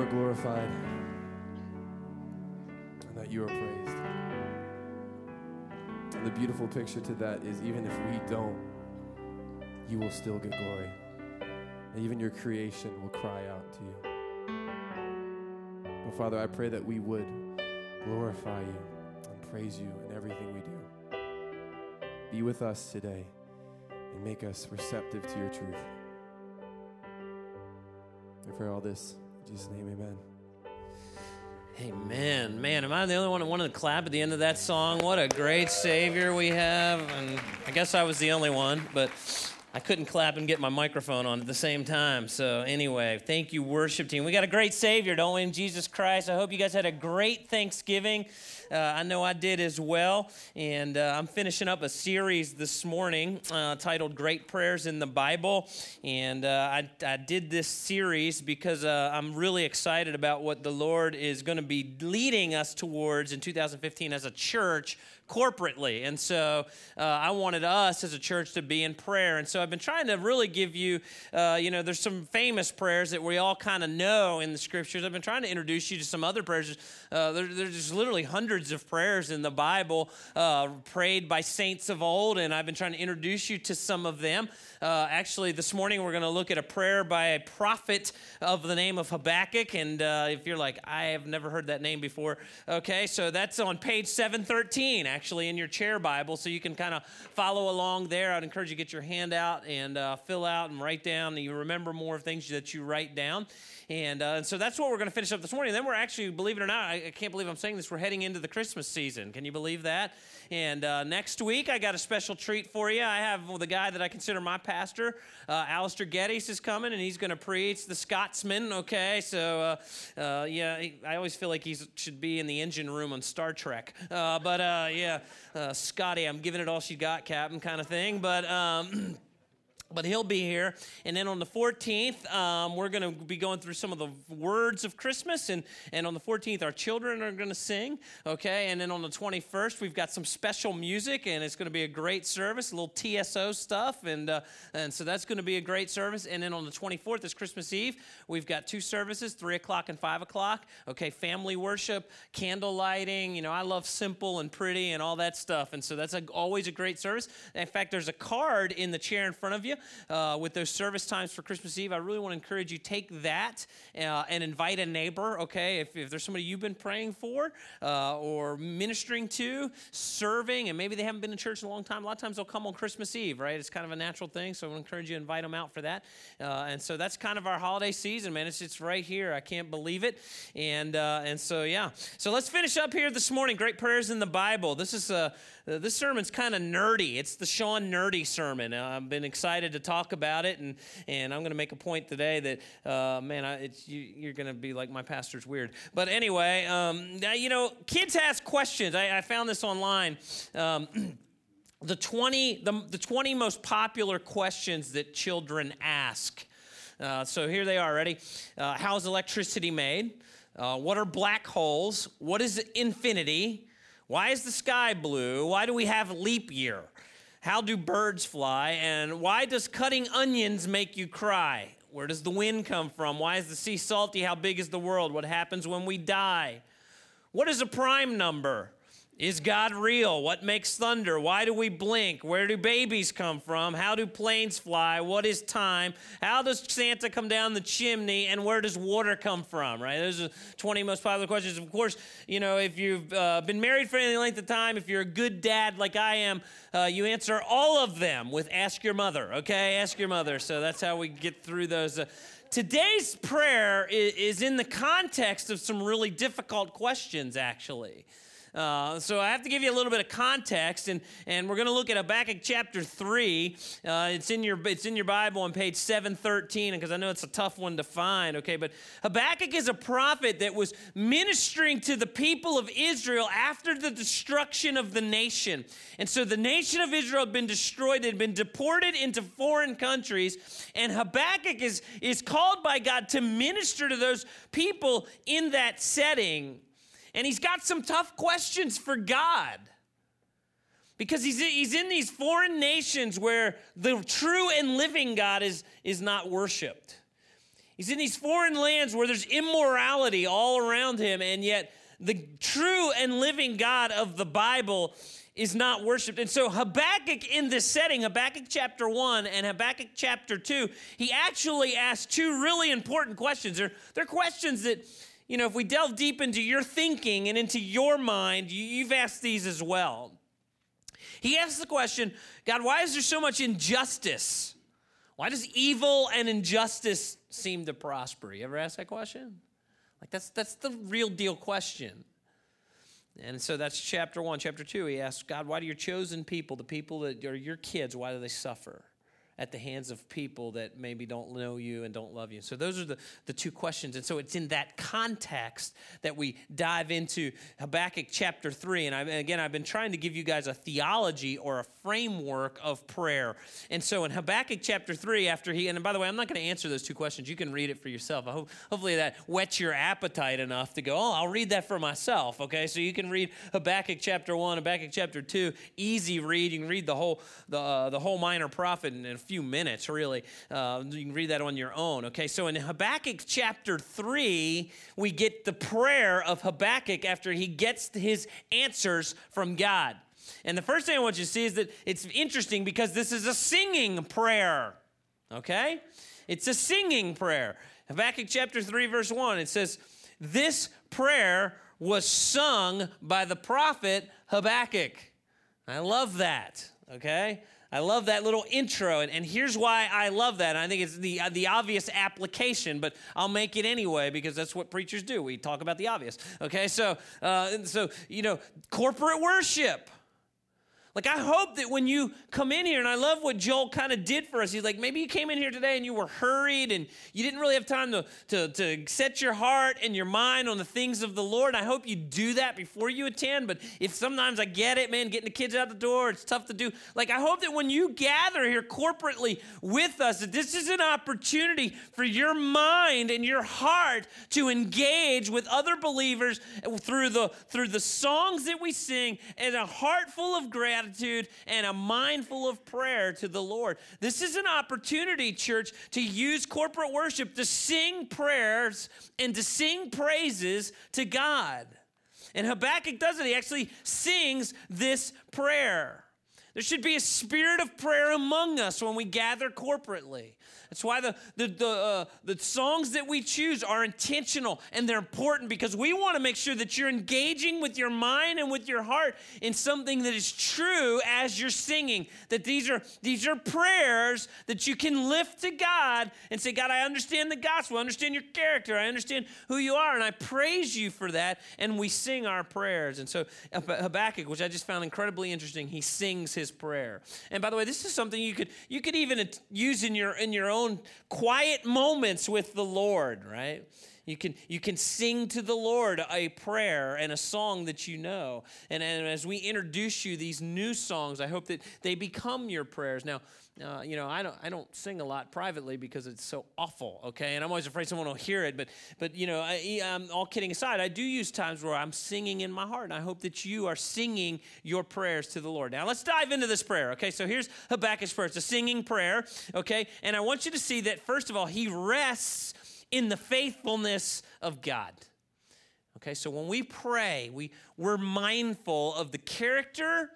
you are glorified and that you are praised. And the beautiful picture to that is even if we don't, you will still get glory. And even your creation will cry out to you. But Father, I pray that we would glorify you and praise you in everything we do. Be with us today and make us receptive to your truth. I pray all this in Jesus' name, amen. Amen. Man, am I the only one that wanted to clap at the end of that song? What a great Savior we have. And I guess I was the only one, but I couldn't clap and get my microphone on at the same time. So, anyway, thank you, worship team. We got a great Savior, don't we, in Jesus Christ? I hope you guys had a great Thanksgiving. Uh, I know I did as well. And uh, I'm finishing up a series this morning uh, titled Great Prayers in the Bible. And uh, I, I, did this series because uh, I'm really excited about what the Lord is going to be leading us towards in 2015 as a church corporately. And so uh, I wanted us as a church to be in prayer. And so I've been trying to really give you, uh, you know, there's some famous prayers that we all kind of know in the scriptures. I've been trying to introduce you to some other prayers. Uh, there, there's literally hundreds of prayers in the Bible uh, prayed by saints of old, and I've been trying to introduce you to some of them. Uh, actually, this morning we're going to look at a prayer by a prophet of the name of Habakkuk. And uh, if you're like, I have never heard that name before, okay, so that's on page 713, actually, in your chair Bible. So you can kind of follow along there. I'd encourage you to get your hand out and uh, fill out and write down. And you remember more things that you write down. And, uh, so that's what we're going to finish up this morning. And then we're actually, believe it or not, I, I, can't believe I'm saying this, we're heading into the Christmas season. Can you believe that? And uh, next week, I got a special treat for you. I have the guy that I consider my pastor, uh, Alistair Geddes, is coming, and he's going to preach the Scotsman. Okay, so uh, uh, yeah, I always feel like he should be in the engine room on Star Trek. Uh, but uh, yeah, Scotty, I'm giving it all she got, Captain, kind of thing. But um, but he'll be here. And then on the 14th, um, we're going to be going through some of the words of Christmas. And, and on the 14th, our children are going to sing. Okay. And then on the 21st, we've got some special music, and it's going to be a great service, a little TSO stuff. And, uh, and so that's going to be a great service. And then on the 24th is Christmas Eve. We've got two services, 3 o'clock and 5 o'clock. Okay. Family worship, candle lighting. You know, I love simple and pretty and all that stuff. And so that's a, always a great service. In fact, there's a card in the chair in front of you uh, with those service times for Christmas Eve, I really want to encourage you take that uh, and invite a neighbor. Okay, if, if there's somebody you've been praying for uh, or ministering to, serving, and maybe they haven't been in church in a long time. A lot of times they'll come on Christmas Eve, right? It's kind of a natural thing. So I want to encourage you to invite them out for that. Uh, and so that's kind of our holiday season, man. It's it's right here. I can't believe it. And uh, and so yeah. So let's finish up here this morning. Great prayers in the Bible. This is a this sermon's kind of nerdy. It's the Sean Nerdy sermon. Uh, I've been excited to talk about it, and, and I'm going to make a point today that, uh, man, I, you, are going to be like, my pastor's weird. But anyway, um, you know, kids ask questions. I, I found this online. Um, the 20, the, the 20 most popular questions that children ask. Uh, so here they are, ready? Uh, how is electricity made? Uh, what are black holes? What is infinity? Why is the sky blue? Why do we have leap year? How do birds fly? And why does cutting onions make you cry? Where does the wind come from? Why is the sea salty? How big is the world? What happens when we die? What is a prime number? Is God real? What makes thunder? Why do we blink? Where do babies come from? How do planes fly? What is time? How does Santa come down the chimney? And where does water come from? Right? Those are 20 most popular questions. Of course, you know, if you've uh, been married for any length of time, if you're a good dad like I am, uh, you answer all of them with ask your mother, okay? Ask your mother. So that's how we get through those. Uh, today's prayer is, is in the context of some really difficult questions, actually. Uh, so I have to give you a little bit of context, and, and we're going to look at Habakkuk chapter 3. Uh, it's, in your, it's in your Bible on page 713, because I know it's a tough one to find, okay? But Habakkuk is a prophet that was ministering to the people of Israel after the destruction of the nation. And so the nation of Israel had been destroyed, had been deported into foreign countries, and Habakkuk is, is called by God to minister to those people in that setting. And he's got some tough questions for God because he's, he's in these foreign nations where the true and living God is, is not worshiped. He's in these foreign lands where there's immorality all around him, and yet the true and living God of the Bible is not worshiped. And so Habakkuk in this setting, Habakkuk chapter 1 and Habakkuk chapter 2, he actually asks two really important questions. They're, they're questions that, you know, if we delve deep into your thinking and into your mind, you've asked these as well. He asks the question God, why is there so much injustice? Why does evil and injustice seem to prosper? You ever ask that question? Like that's that's the real deal question. And so that's chapter one. Chapter two, he asks God, why do your chosen people, the people that are your kids, why do they suffer? At the hands of people that maybe don't know you and don't love you. So those are the, the two questions. And so it's in that context that we dive into Habakkuk chapter 3. And I, again, I've been trying to give you guys a theology or a framework of prayer. And so in Habakkuk chapter 3, after he, and by the way, I'm not going to answer those two questions. You can read it for yourself. I hope, hopefully that whets your appetite enough to go, oh, I'll read that for myself. Okay, so you can read Habakkuk chapter 1, Habakkuk chapter 2, easy read. You can read the whole, the, uh, the whole minor prophet in few minutes, really. Uh, you can read that on your own, okay? So in Habakkuk chapter 3, we get the prayer of Habakkuk after he gets his answers from God. And the first thing I want you to see is that it's interesting because this is a singing prayer, okay? It's a singing prayer. Habakkuk chapter 3, verse 1, it says, This prayer was sung by the prophet Habakkuk. I love that, okay? I love that little intro, and, and here's why I love that. And I think it's the, uh, the obvious application, but I'll make it anyway because that's what preachers do. We talk about the obvious. Okay, so, uh, so you know, corporate worship. Like, I hope that when you come in here, and I love what Joel kind of did for us. He's like, maybe you came in here today and you were hurried and you didn't really have time to, to, to set your heart and your mind on the things of the Lord. I hope you do that before you attend. But if sometimes I get it, man, getting the kids out the door, it's tough to do. Like, I hope that when you gather here corporately with us, that this is an opportunity for your mind and your heart to engage with other believers through the, through the songs that we sing and a heart full of gratitude gratitude and a mind full of prayer to the Lord. This is an opportunity, church, to use corporate worship to sing prayers and to sing praises to God. And Habakkuk does it. He actually sings this prayer. There should be a spirit of prayer among us when we gather corporately. That's why the, the, the, uh, the songs that we choose are intentional and they're important because we want to make sure that you're engaging with your mind and with your heart in something that is true as you're singing. That these are, these are prayers that you can lift to God and say, God, I understand the gospel, I understand your character, I understand who you are, and I praise you for that. And we sing our prayers. And so Habakkuk, which I just found incredibly interesting, he sings his prayer. And by the way, this is something you could you could even use in your in your own own quiet moments with the Lord, right? You can, you can sing to the Lord a prayer and a song that you know. And, and as we introduce you these new songs, I hope that they become your prayers. Now, uh, you know, I don't, I don't sing a lot privately because it's so awful, okay? And I'm always afraid someone will hear it. But, but you know, I, um, all kidding aside, I do use times where I'm singing in my heart. And I hope that you are singing your prayers to the Lord. Now, let's dive into this prayer, okay? So here's Habakkuk's prayer. It's a singing prayer, okay? And I want you to see that, first of all, he rests in the faithfulness of God. Okay, so when we pray, we, we're mindful of the character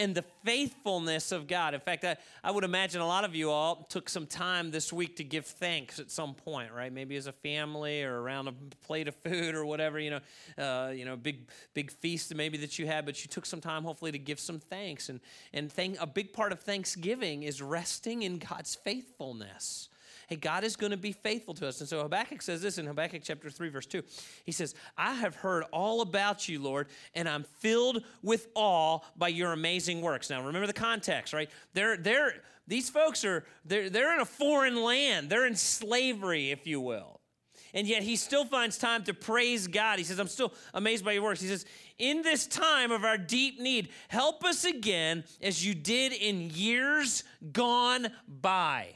and the faithfulness of God. In fact, I, I would imagine a lot of you all took some time this week to give thanks at some point, right? Maybe as a family or around a plate of food or whatever, you know, uh, you know, big big feast maybe that you had, but you took some time hopefully to give some thanks. And and thank, a big part of Thanksgiving is resting in God's faithfulness. Hey, God is going to be faithful to us. And so Habakkuk says this in Habakkuk chapter 3, verse 2. He says, I have heard all about you, Lord, and I'm filled with awe by your amazing works. Now, remember the context, right? They're, they're, these folks are, they're, they're in a foreign land. They're in slavery, if you will. And yet he still finds time to praise God. He says, I'm still amazed by your works. He says, In this time of our deep need, help us again as you did in years gone by.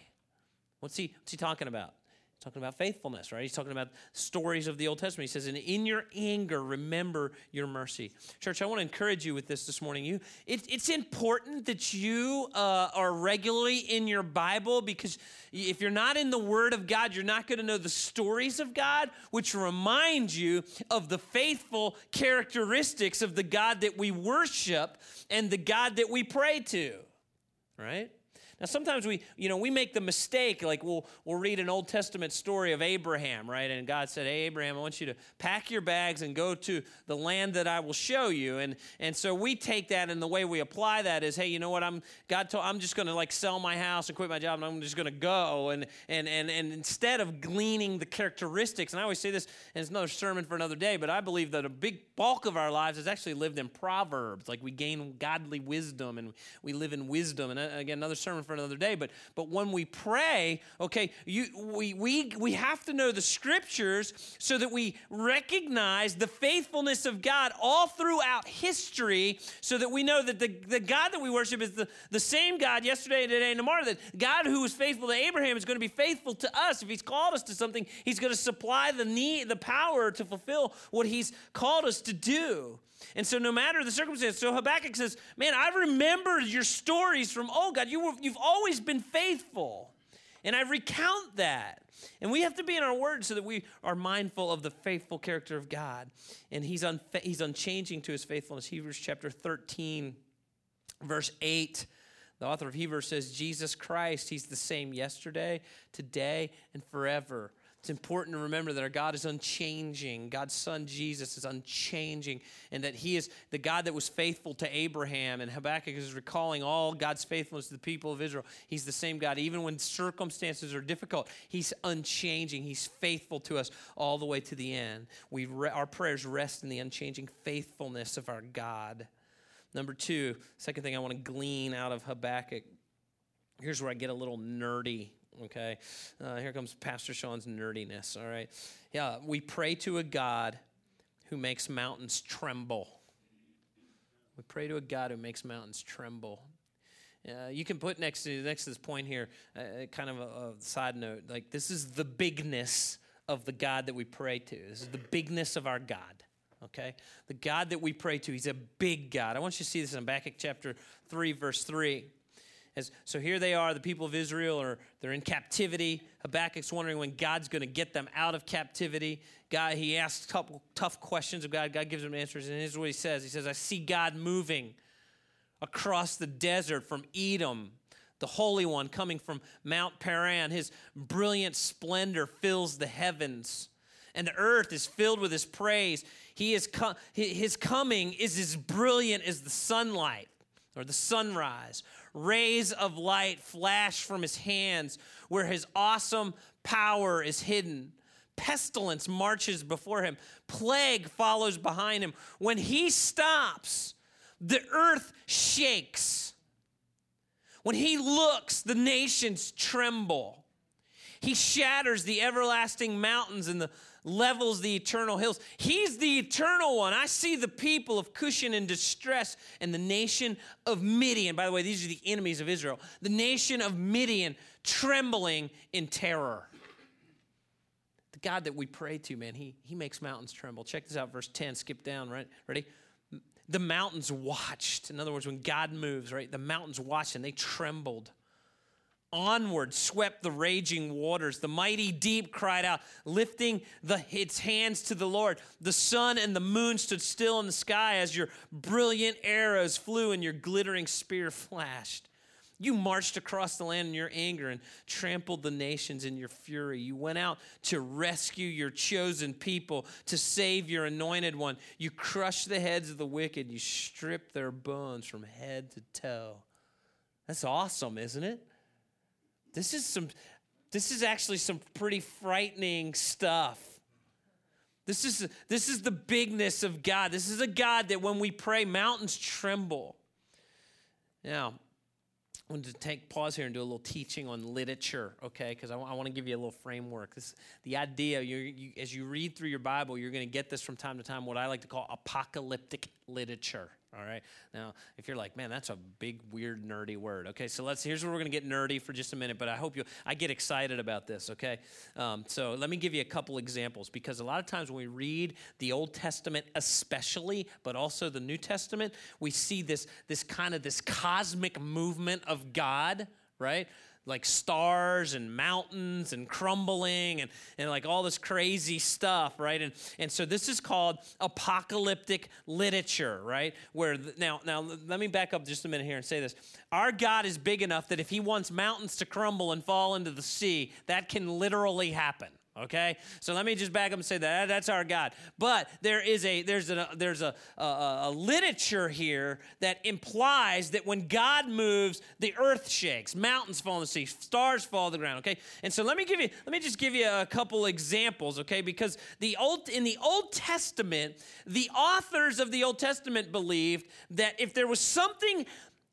What's he, what's he talking about? He's talking about faithfulness, right? He's talking about stories of the Old Testament. He says, "And in your anger, remember your mercy." Church, I want to encourage you with this this morning. You, it, it's important that you uh, are regularly in your Bible because if you're not in the Word of God, you're not going to know the stories of God, which remind you of the faithful characteristics of the God that we worship and the God that we pray to, right? Now, sometimes we, you know, we make the mistake, like we'll, we'll read an Old Testament story of Abraham, right? And God said, hey, Abraham, I want you to pack your bags and go to the land that I will show you. And, and so we take that and the way we apply that is, hey, you know what? I'm, God told, I'm just going to like sell my house and quit my job and I'm just going to go. And, and, and, and instead of gleaning the characteristics, and I always say this, and it's another sermon for another day, but I believe that a big bulk of our lives is actually lived in Proverbs. Like we gain godly wisdom and we live in wisdom. And uh, again, another sermon for another day, but but when we pray, okay, you we we we have to know the scriptures so that we recognize the faithfulness of God all throughout history, so that we know that the, the God that we worship is the, the same God yesterday, today, and tomorrow. That God who was faithful to Abraham is going to be faithful to us. If he's called us to something, he's going to supply the need, the power to fulfill what he's called us to do. And so, no matter the circumstance, so Habakkuk says, Man, I remember your stories from oh God. You were, you've always been faithful. And I recount that. And we have to be in our word so that we are mindful of the faithful character of God. And he's, unfa- he's unchanging to his faithfulness. Hebrews chapter 13, verse 8. The author of Hebrews says, Jesus Christ, he's the same yesterday, today, and forever. It's important to remember that our God is unchanging. God's son Jesus is unchanging, and that he is the God that was faithful to Abraham. And Habakkuk is recalling all God's faithfulness to the people of Israel. He's the same God. Even when circumstances are difficult, he's unchanging. He's faithful to us all the way to the end. We re- our prayers rest in the unchanging faithfulness of our God. Number two, second thing I want to glean out of Habakkuk. Here's where I get a little nerdy okay? Uh, here comes Pastor Sean's nerdiness, all right? Yeah, we pray to a God who makes mountains tremble. We pray to a God who makes mountains tremble. Uh, you can put next to next to this point here, uh, kind of a, a side note. Like this is the bigness of the God that we pray to. This is the bigness of our God. Okay, the God that we pray to. He's a big God. I want you to see this in Habakkuk chapter three, verse three. As, so here they are, the people of Israel are they're in captivity. Habakkuk's wondering when God's going to get them out of captivity. God, he asks a couple tough questions of God. God gives him answers, and here's what he says. He says, I see God moving across the desert from Edom, the Holy One coming from Mount Paran. His brilliant splendor fills the heavens, and the earth is filled with his praise. He is his coming is as brilliant as the sunlight or the sunrise. Rays of light flash from his hands where his awesome power is hidden. Pestilence marches before him, plague follows behind him. When he stops, the earth shakes. When he looks, the nations tremble. He shatters the everlasting mountains and the levels the eternal hills. He's the eternal one. I see the people of Cushan in distress and the nation of Midian. By the way, these are the enemies of Israel. The nation of Midian trembling in terror. The God that we pray to, man, he, he makes mountains tremble. Check this out, verse 10. Skip down, right? Ready? The mountains watched. In other words, when God moves, right? The mountains watched and they trembled. Onward swept the raging waters. The mighty deep cried out, lifting the, its hands to the Lord. The sun and the moon stood still in the sky as your brilliant arrows flew and your glittering spear flashed. You marched across the land in your anger and trampled the nations in your fury. You went out to rescue your chosen people, to save your anointed one. You crushed the heads of the wicked. You stripped their bones from head to toe. That's awesome, isn't it? This is some this is actually some pretty frightening stuff. This is this is the bigness of God. This is a God that when we pray mountains tremble. Now, I want to take pause here and do a little teaching on literature, okay? Because I, w- I want to give you a little framework. This, the idea, you, as you read through your Bible, you're going to get this from time to time, what I like to call apocalyptic literature, All right. Now, if you're like, man, that's a big, weird, nerdy word. Okay, so let's. Here's where we're gonna get nerdy for just a minute. But I hope you. I get excited about this. Okay. Um, so let me give you a couple examples because a lot of times when we read the Old Testament, especially, but also the New Testament, we see this this kind of this cosmic movement of God. Right like stars and mountains and crumbling and, and like all this crazy stuff, right? And, and so this is called apocalyptic literature, right? Where now, now let me back up just a minute here and say this. Our God is big enough that if he wants mountains to crumble and fall into the sea, that can literally happen okay? So let me just back up and say that that's our god. But there is a there's a there's a, a, a, literature here that implies that when god moves the earth shakes mountains fall in the sea stars fall to the ground okay? And so let me give you let me just give you a couple examples okay? Because the old in the old testament the authors of the old testament believed that if there was something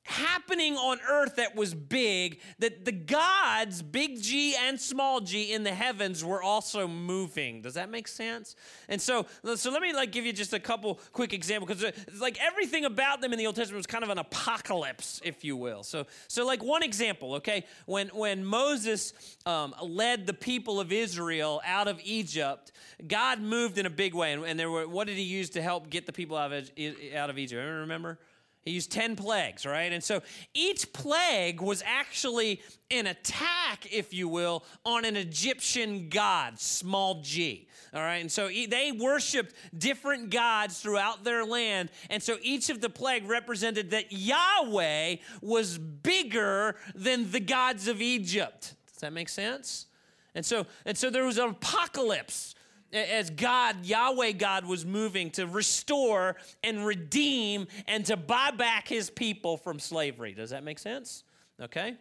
happening on earth that was big, that the gods, big G and small g, in the heavens were also moving. Does that make sense? And so, so let me like give you just a couple quick examples because like everything about them in the Old Testament was kind of an apocalypse, if you will. So, so like one example, okay, when when Moses um, led the people of Israel out of Egypt, God moved in a big way, and, and there were what did He use to help get the people out of out of Egypt? Remember? He used 10 plagues, right? And so each plague was actually an attack, if you will, on an Egyptian god, small g. All right. And so they worshiped different gods throughout their land. And so each of the plague represented that Yahweh was bigger than the gods of Egypt. Does that make sense? And so, and so there was an apocalypse as God, Yahweh God, was moving to restore and redeem and to buy back his people from slavery. Does that make sense? Okay.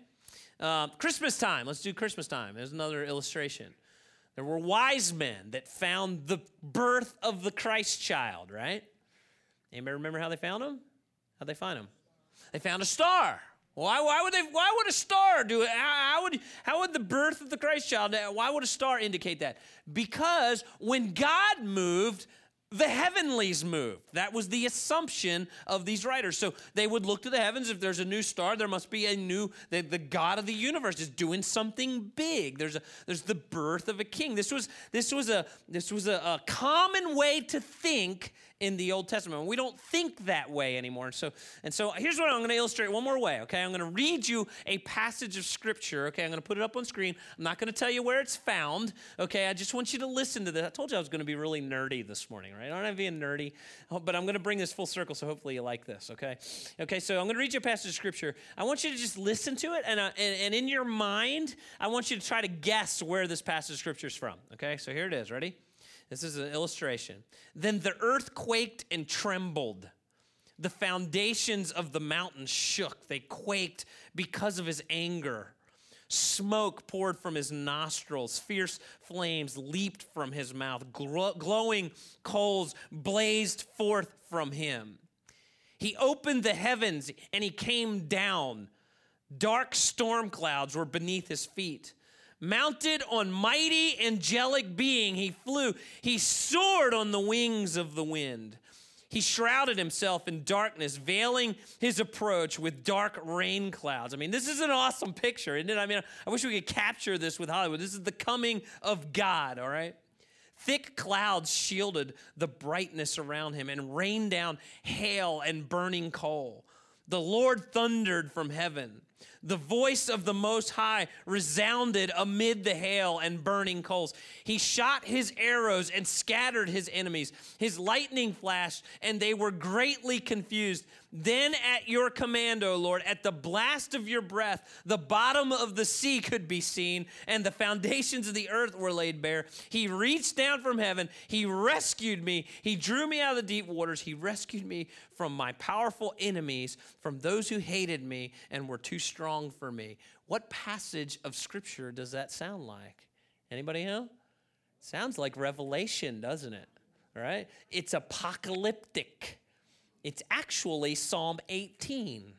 Uh, Christmas time. Let's do Christmas time. There's another illustration. There were wise men that found the birth of the Christ child, right? Anybody remember how they found him? How'd they find him? They found a star. Why, why would they? Why would a star do it? How, would how would the birth of the Christ child? Why would a star indicate that? Because when God moved, the heavenlies moved. That was the assumption of these writers. So they would look to the heavens. If there's a new star, there must be a new. The, the God of the universe is doing something big. There's a there's the birth of a king. This was this was a this was a, a common way to think in the Old Testament. We don't think that way anymore. So, and so here's what I'm going to illustrate one more way, okay? I'm going to read you a passage of scripture, okay? I'm going to put it up on screen. I'm not going to tell you where it's found, okay? I just want you to listen to this. I told you I was going to be really nerdy this morning, right? I'm not being nerdy, but I'm going to bring this full circle, so hopefully you like this, okay? Okay, so I'm going to read you a passage of scripture. I want you to just listen to it, and, uh, and, and in your mind, I want you to try to guess where this passage of scripture is from, okay? So here it is. Ready? This is an illustration. Then the earth quaked and trembled. The foundations of the mountains shook. They quaked because of his anger. Smoke poured from his nostrils. Fierce flames leaped from his mouth. glowing coals blazed forth from him. He opened the heavens and he came down. Dark storm clouds were beneath his feet. Mounted on mighty angelic being, he flew. He soared on the wings of the wind. He shrouded himself in darkness, veiling his approach with dark rain clouds. I mean, this is an awesome picture, isn't it? I mean, I wish we could capture this with Hollywood. This is the coming of God, all right? Thick clouds shielded the brightness around him and rained down hail and burning coal. The Lord thundered from heaven. The voice of the Most High resounded amid the hail and burning coals. He shot his arrows and scattered his enemies. His lightning flashed, and they were greatly confused. Then, at your command, O Lord, at the blast of your breath, the bottom of the sea could be seen, and the foundations of the earth were laid bare. He reached down from heaven. He rescued me. He drew me out of the deep waters. He rescued me from my powerful enemies, from those who hated me and were too strong for me. What passage of scripture does that sound like? Anybody know? Sounds like Revelation, doesn't it? All right? It's apocalyptic. It's actually Psalm 18.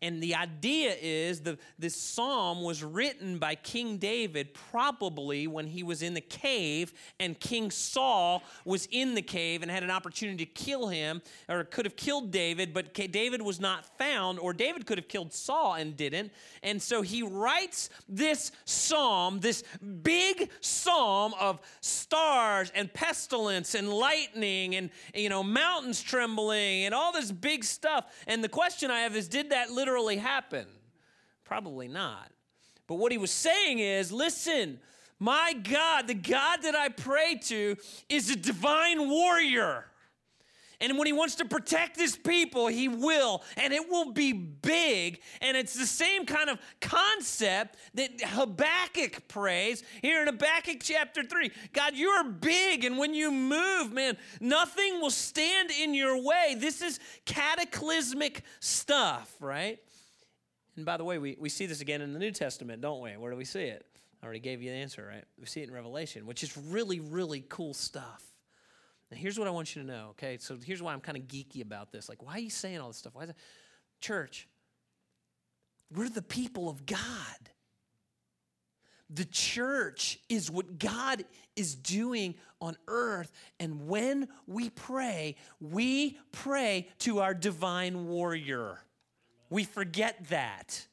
And the idea is the, this psalm was written by King David probably when he was in the cave and King Saul was in the cave and had an opportunity to kill him or could have killed David, but David was not found, or David could have killed Saul and didn't. And so he writes this psalm, this big psalm of stars and pestilence and lightning and, you know, mountains trembling and all this big stuff. And the question I have is did that literally literally happen? Probably not. But what he was saying is listen, my God, the God that I pray to, is a divine warrior. And when he wants to protect his people, he will. And it will be big. And it's the same kind of concept that Habakkuk prays here in Habakkuk chapter 3. God, you're big. And when you move, man, nothing will stand in your way. This is cataclysmic stuff, right? And by the way, we, we see this again in the New Testament, don't we? Where do we see it? I already gave you the answer, right? We see it in Revelation, which is really, really cool stuff. Now, here's what I want you to know, okay? So here's why I'm kind of geeky about this. Like, why are you saying all this stuff? Why is it? Church, we're the people of God. The church is what God is doing on earth. And when we pray, we pray to our divine warrior. We forget that.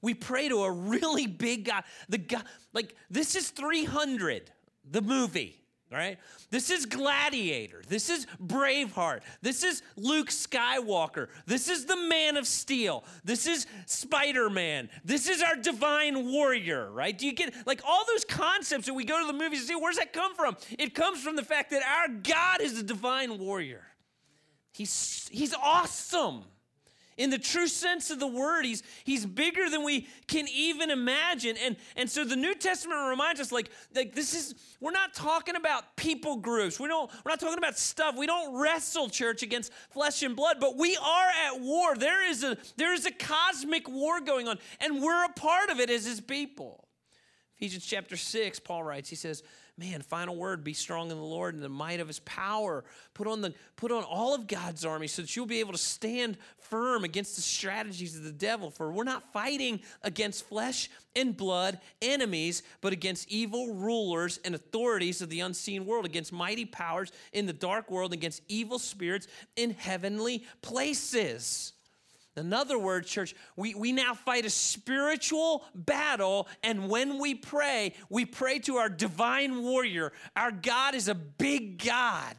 We pray to a really big God. The God, like, this is 300, the movie right? This is Gladiator. This is Braveheart. This is Luke Skywalker. This is the Man of Steel. This is Spider Man. This is our divine warrior, right? Do you get like all those concepts that we go to the movies and see? Where's that come from? It comes from the fact that our God is a divine warrior. He's, he's awesome in the true sense of the word he's he's bigger than we can even imagine. And and so the new testament reminds us like like this is we're not talking about people groups. We don't we're not talking about stuff. We don't wrestle church against flesh and blood but we are at war. There is a there is a cosmic war going on and we're a part of it as his people. Ephesians chapter 6 paul writes he says man, final word, be strong in the Lord and the might of his power. Put on the put on all of God's army so that you'll be able to stand firm against the strategies of the devil. For we're not fighting against flesh and blood enemies, but against evil rulers and authorities of the unseen world, against mighty powers in the dark world, against evil spirits in heavenly places. In other words, church, we, we now fight a spiritual battle, and when we pray, we pray to our divine warrior. Our God is a big God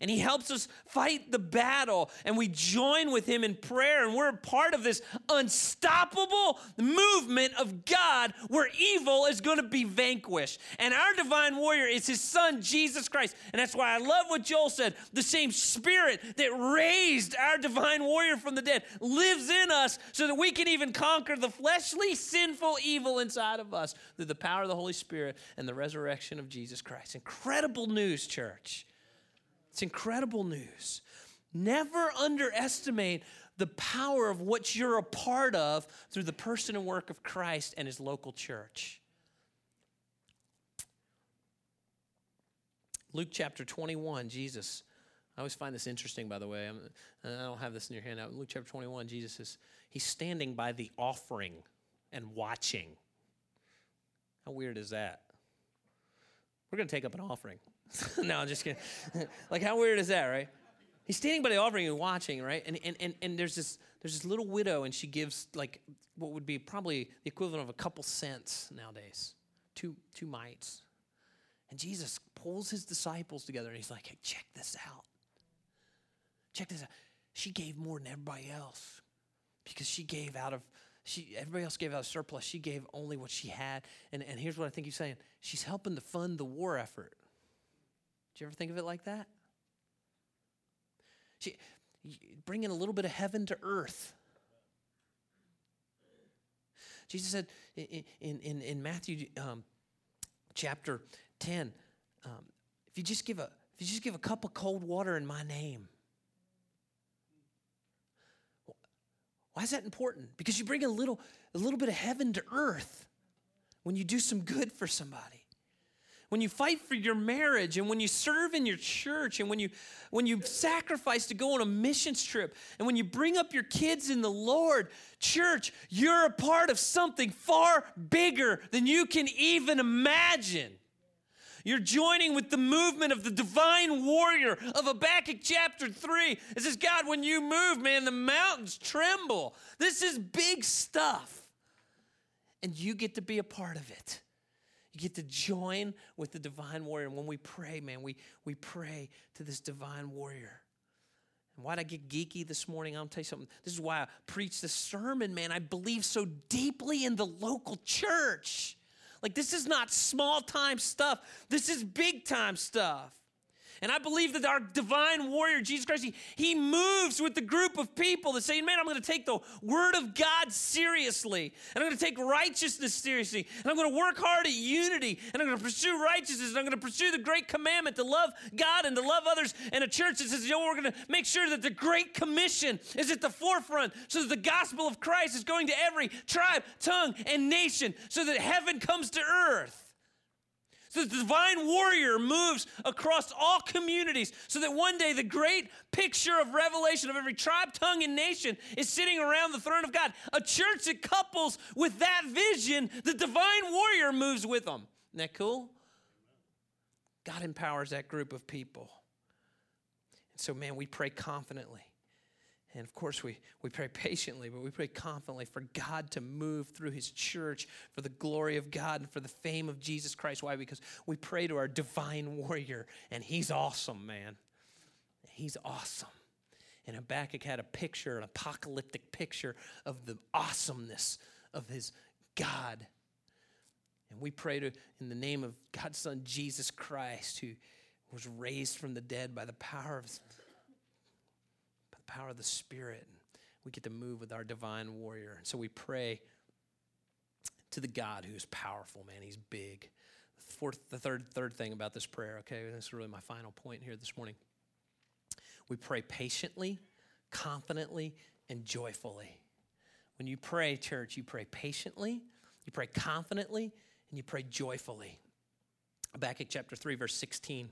and he helps us fight the battle. And we join with him in prayer. And we're a part of this unstoppable movement of God where evil is going to be vanquished. And our divine warrior is his son Jesus Christ. And that's why I love what Joel said. The same spirit that raised our divine warrior from the dead lives in us so that we can even conquer the fleshly sinful evil inside of us through the power of the Holy Spirit and the resurrection of Jesus Christ. Incredible news church it's incredible news. Never underestimate the power of what you're a part of through the person and work of Christ and his local church. Luke chapter 21, Jesus. I always find this interesting, by the way. I do not have this in your hand now. Luke chapter 21, Jesus is he's standing by the offering and watching. How weird is that? We're going to take up an offering. no, I'm just kidding. like, how weird is that, right? He's standing by the offering and watching, right? And, and, and, and there's, this, there's this little widow, and she gives, like, what would be probably the equivalent of a couple cents nowadays two, two mites. And Jesus pulls his disciples together, and he's like, hey, check this out. Check this out. She gave more than everybody else because she gave out of she everybody else gave out a surplus she gave only what she had and, and here's what i think he's saying she's helping to fund the war effort do you ever think of it like that? She, bringing a little bit of heaven to earth. Jesus said in, in, in Matthew um, chapter 10, um, if you just give a if you just give a cup of cold water in my name, why is that important? Because you bring a little a little bit of heaven to earth when you do some good for somebody. When you fight for your marriage and when you serve in your church and when you when you sacrifice to go on a missions trip and when you bring up your kids in the Lord, church, you're a part of something far bigger than you can even imagine. You're joining with the movement of the divine warrior of Habakkuk chapter 3. It says, God, when you move, man, the mountains tremble. This is big stuff. And you get to be a part of it. You get to join with the divine warrior. And when we pray, man, we, we pray to this divine warrior. And why'd I get geeky this morning? I'll tell you something. This is why I preach the sermon, man. I believe so deeply in the local church. Like, this is not small time stuff, this is big time stuff. And I believe that our divine warrior, Jesus Christ, he, he moves with the group of people that say, man, I'm going to take the word of God seriously. And I'm going to take righteousness seriously. And I'm going to work hard at unity. And I'm going to pursue righteousness. And I'm going to pursue the great commandment to love God and to love others. And a church that says, know, we're going to make sure that the Great Commission is at the forefront so that the gospel of Christ is going to every tribe, tongue, and nation so that heaven comes to earth. So the divine warrior moves across all communities so that one day the great picture of revelation of every tribe, tongue, and nation is sitting around the throne of God. A church that couples with that vision, the divine warrior moves with them. Isn't that cool? God empowers that group of people. And so, man, we pray confidently. And of course, we, we pray patiently, but we pray confidently for God to move through His church for the glory of God and for the fame of Jesus Christ. Why? Because we pray to our divine warrior, and He's awesome, man. He's awesome. And Habakkuk had a picture, an apocalyptic picture of the awesomeness of his God. And we pray to, in the name of God's Son, Jesus Christ, who was raised from the dead by the power of power of the Spirit. We get to move with our divine warrior. And so we pray to the God who is powerful, man. He's big. Fourth, the third, third thing about this prayer, okay, this is really my final point here this morning. We pray patiently, confidently, and joyfully. When you pray, church, you pray patiently, you pray confidently, and you pray joyfully. Habakkuk chapter 3, verse 16.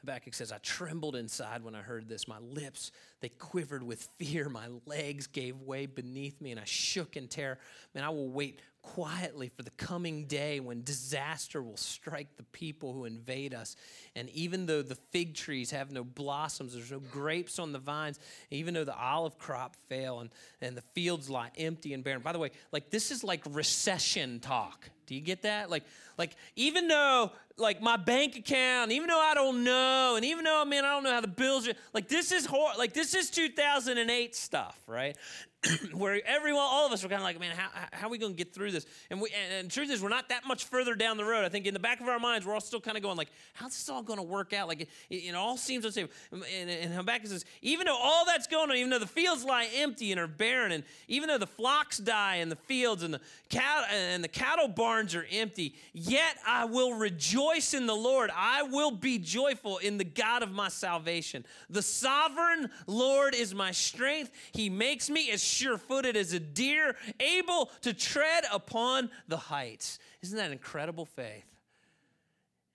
Habakkuk says, I trembled inside when I heard this. My lips, they quivered with fear. My legs gave way beneath me, and I shook in terror. Man, I will wait quietly for the coming day when disaster will strike the people who invade us. And even though the fig trees have no blossoms, there's no grapes on the vines, even though the olive crop fail and, and the fields lie empty and barren. By the way, like this is like recession talk. Do you get that? Like, like even though like my bank account, even though I don't know, and even though man, I don't know how the bills are like this is hor- like this is 2008 stuff, right? where everyone, all of us were kind of like, man, how, how are we going to get through this? And, we, and, and truth is, we're not that much further down the road. I think in the back of our minds, we're all still kind of going like, how's this all going to work out? Like, it, it, all seems same. And, and Habakkuk says, even though all that's going on, even though the fields lie empty and are barren, and even though the flocks die in the fields and the, cow, and the cattle barns are empty, yet I will rejoice in the Lord. I will be joyful in the God of my salvation. The sovereign Lord is my strength. He makes me as sure footed as a deer, able to tread upon the heights. Isn't that incredible faith?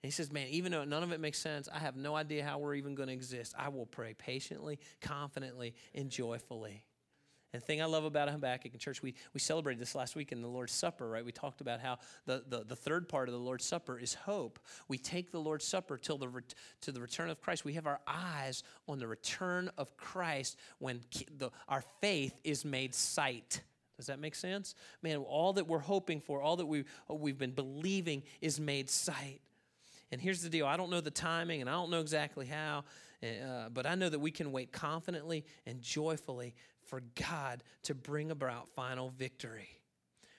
he says, Man, even though none of it makes sense, I have no idea how we're even going to exist. I will pray patiently, confidently, and joyfully. And the thing I love about Habakkuk in church, we, we celebrated this last week in the Lord's Supper, right? We talked about how the, the, the third part of the Lord's Supper is hope. We take the Lord's Supper till the, to the return of Christ. We have our eyes on the return of Christ when the, our faith is made sight. Does that make sense? Man, all that we're hoping for, all that we, we've been believing is made sight. And here's the deal I don't know the timing and I don't know exactly how, uh, but I know that we can wait confidently and joyfully for God to bring about final victory.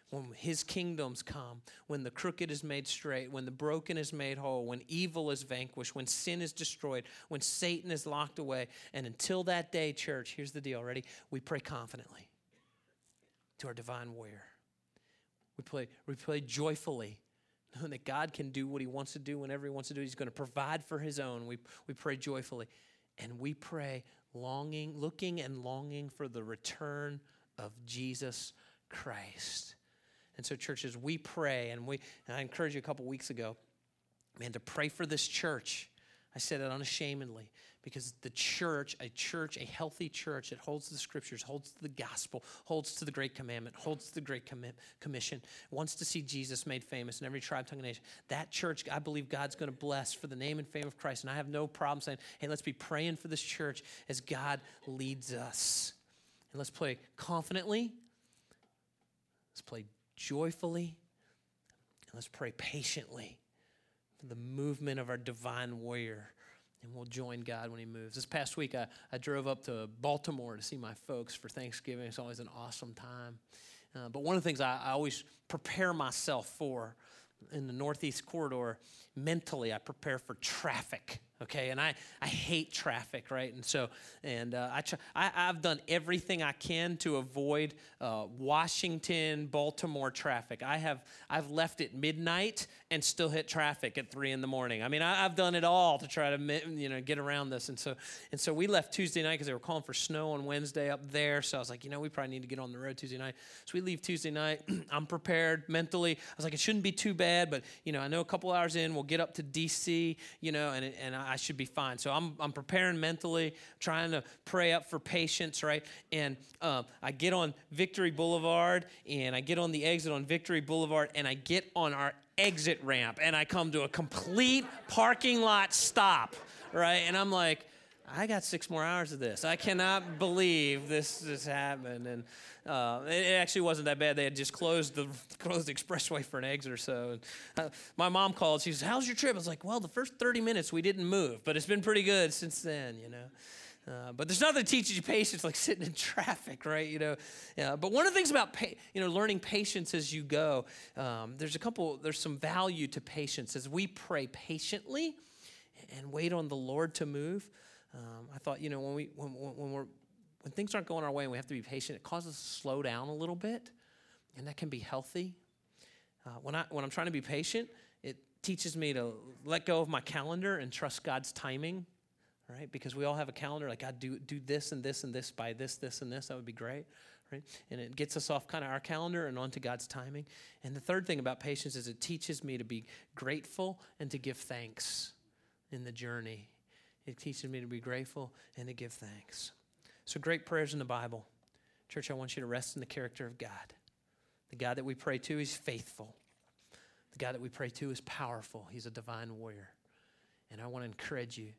When his kingdoms come, when the crooked is made straight, when the broken is made whole, when evil is vanquished, when sin is destroyed, when Satan is locked away. And until that day, church, here's the deal, ready? We pray confidently to our divine warrior. We pray, we pray joyfully, knowing that God can do what he wants to do whenever he wants to do. He's going to provide for his own. We, we pray joyfully. And we pray longing, looking and longing for the return of Jesus Christ. And so, churches, we pray, and we. And I encouraged you a couple weeks ago, man, to pray for this church. I said it unashamedly because the church, a church, a healthy church that holds the scriptures, holds the gospel, holds to the great commandment, holds to the great commi- commission, wants to see Jesus made famous in every tribe, tongue, and nation. That church, I believe God's going to bless for the name and fame of Christ. And I have no problem saying, hey, let's be praying for this church as God leads us. And let's play confidently, let's play joyfully, and let's pray patiently for the movement of our divine warrior. And we'll join God when He moves. This past week, I, I drove up to Baltimore to see my folks for Thanksgiving. It's always an awesome time. Uh, but one of the things I, I always prepare myself for in the Northeast Corridor, mentally, I prepare for traffic okay? And i i hate traffic right? And so and uh, I, i've done everything i can to avoid uh, washington baltimore traffic. I have i've left at midnight and still hit traffic at three in the morning. I mean I, have done it all to try to you know get around this. And so and so we left tuesday night because they were calling for snow on wednesday up there. So i was like you know we probably need to get on the road tuesday night. So we leave tuesday night. I'm prepared mentally. I was like it shouldn't be too bad but you know i know a couple hours in we'll get up to dc you know and, and i I should be fine. So I'm, I'm preparing mentally, trying to pray up for patience, right? And um, I get on Victory Boulevard and I get on the exit on Victory Boulevard and I get on our exit ramp and I come to a complete parking lot stop, right? And I'm like, I got six more hours of this. I cannot believe this has happened. And uh, it actually wasn't that bad. They had just closed the closed expressway for an exit or so. And, uh, my mom called. She says, "How's your trip?" I was like, "Well, the first 30 minutes we didn't move, but it's been pretty good since then." You know. Uh, but there's nothing that teaches you patience like sitting in traffic, right? You know, yeah. But one of the things about pa- you know learning patience as you go, um, there's a couple. There's some value to patience as we pray patiently and wait on the Lord to move. Um, I thought, you know, when we when, when we're when things aren't going our way and we have to be patient, it causes us to slow down a little bit, and that can be healthy. Uh, when, I, when I'm trying to be patient, it teaches me to let go of my calendar and trust God's timing, right? Because we all have a calendar, like, God, do, do this and this and this by this, this, and this. That would be great, right? And it gets us off kind of our calendar and onto God's timing. And the third thing about patience is it teaches me to be grateful and to give thanks in the journey. It teaches me to be grateful and to give thanks. So, great prayers in the Bible. Church, I want you to rest in the character of God. The God that we pray to is faithful. The God that we pray to is powerful. He's a divine warrior. And I want to encourage you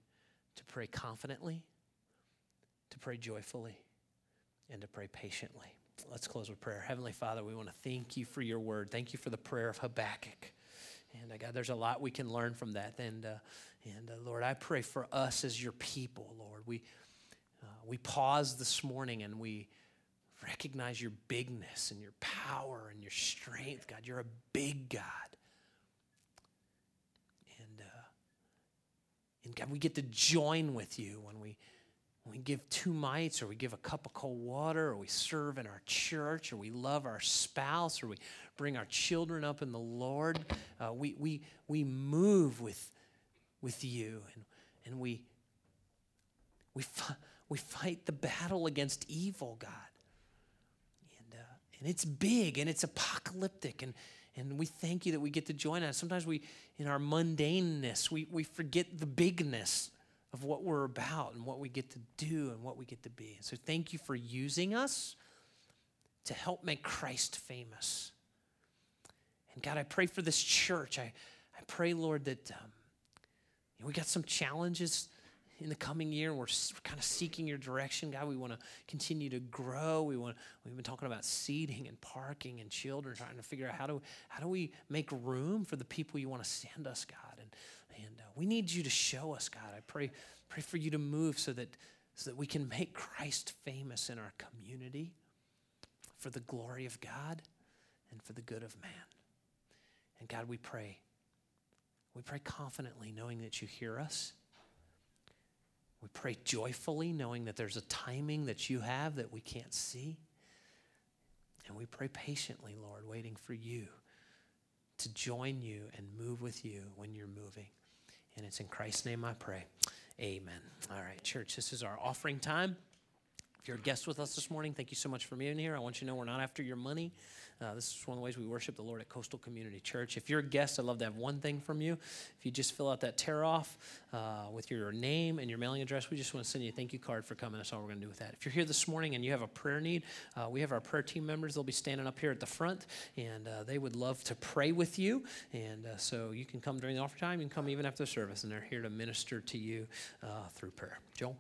to pray confidently, to pray joyfully, and to pray patiently. Let's close with prayer. Heavenly Father, we want to thank you for your word. Thank you for the prayer of Habakkuk. And uh, God, there's a lot we can learn from that. And, uh, and uh, Lord, I pray for us as your people, Lord. We, uh, we pause this morning and we recognize your bigness and your power and your strength, God. You're a big God. And, uh, and God, we get to join with you when we, when we give two mites or we give a cup of cold water or we serve in our church or we love our spouse or we bring our children up in the Lord. Uh, we, we, we move with, with you and, and we, we, we fight the battle against evil, God. And, uh, and it's big and it's apocalyptic. And, and we thank you that we get to join us. Sometimes we, in our mundaneness, we, we forget the bigness of what we're about and what we get to do and what we get to be. And so thank you for using us to help make Christ famous. And God, I pray for this church. I, I pray, Lord, that um, we got some challenges in the coming year. We're kind of seeking your direction, God. We want to continue to grow. We want. We've been talking about seating and parking and children, trying to figure out how do how do we make room for the people you want to send us, God. And and uh, we need you to show us, God. I pray pray for you to move so that so that we can make Christ famous in our community, for the glory of God, and for the good of man. And God, we pray. We pray confidently, knowing that you hear us we pray joyfully, knowing that there's a timing that you have that we can't see. And we pray patiently, Lord, waiting for you to join you and move with you when you're moving. And it's in Christ's name I pray. Amen. All right, church, this is our offering time. If you're a guest with us this morning, thank you so much for being here. I want you to know we're not after your money. Uh, this is one of the ways we worship the Lord at Coastal Community Church. If you're a guest, I'd love to have one thing from you. If you just fill out that tear off uh, with your name and your mailing address, we just want to send you a thank you card for coming. That's all we're going to do with that. If you're here this morning and you have a prayer need, uh, we have our prayer team members. They'll be standing up here at the front, and uh, they would love to pray with you. And uh, so you can come during the offer time. You can come even after the service, and they're here to minister to you uh, through prayer. Joel?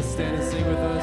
Guys stand and sing with us?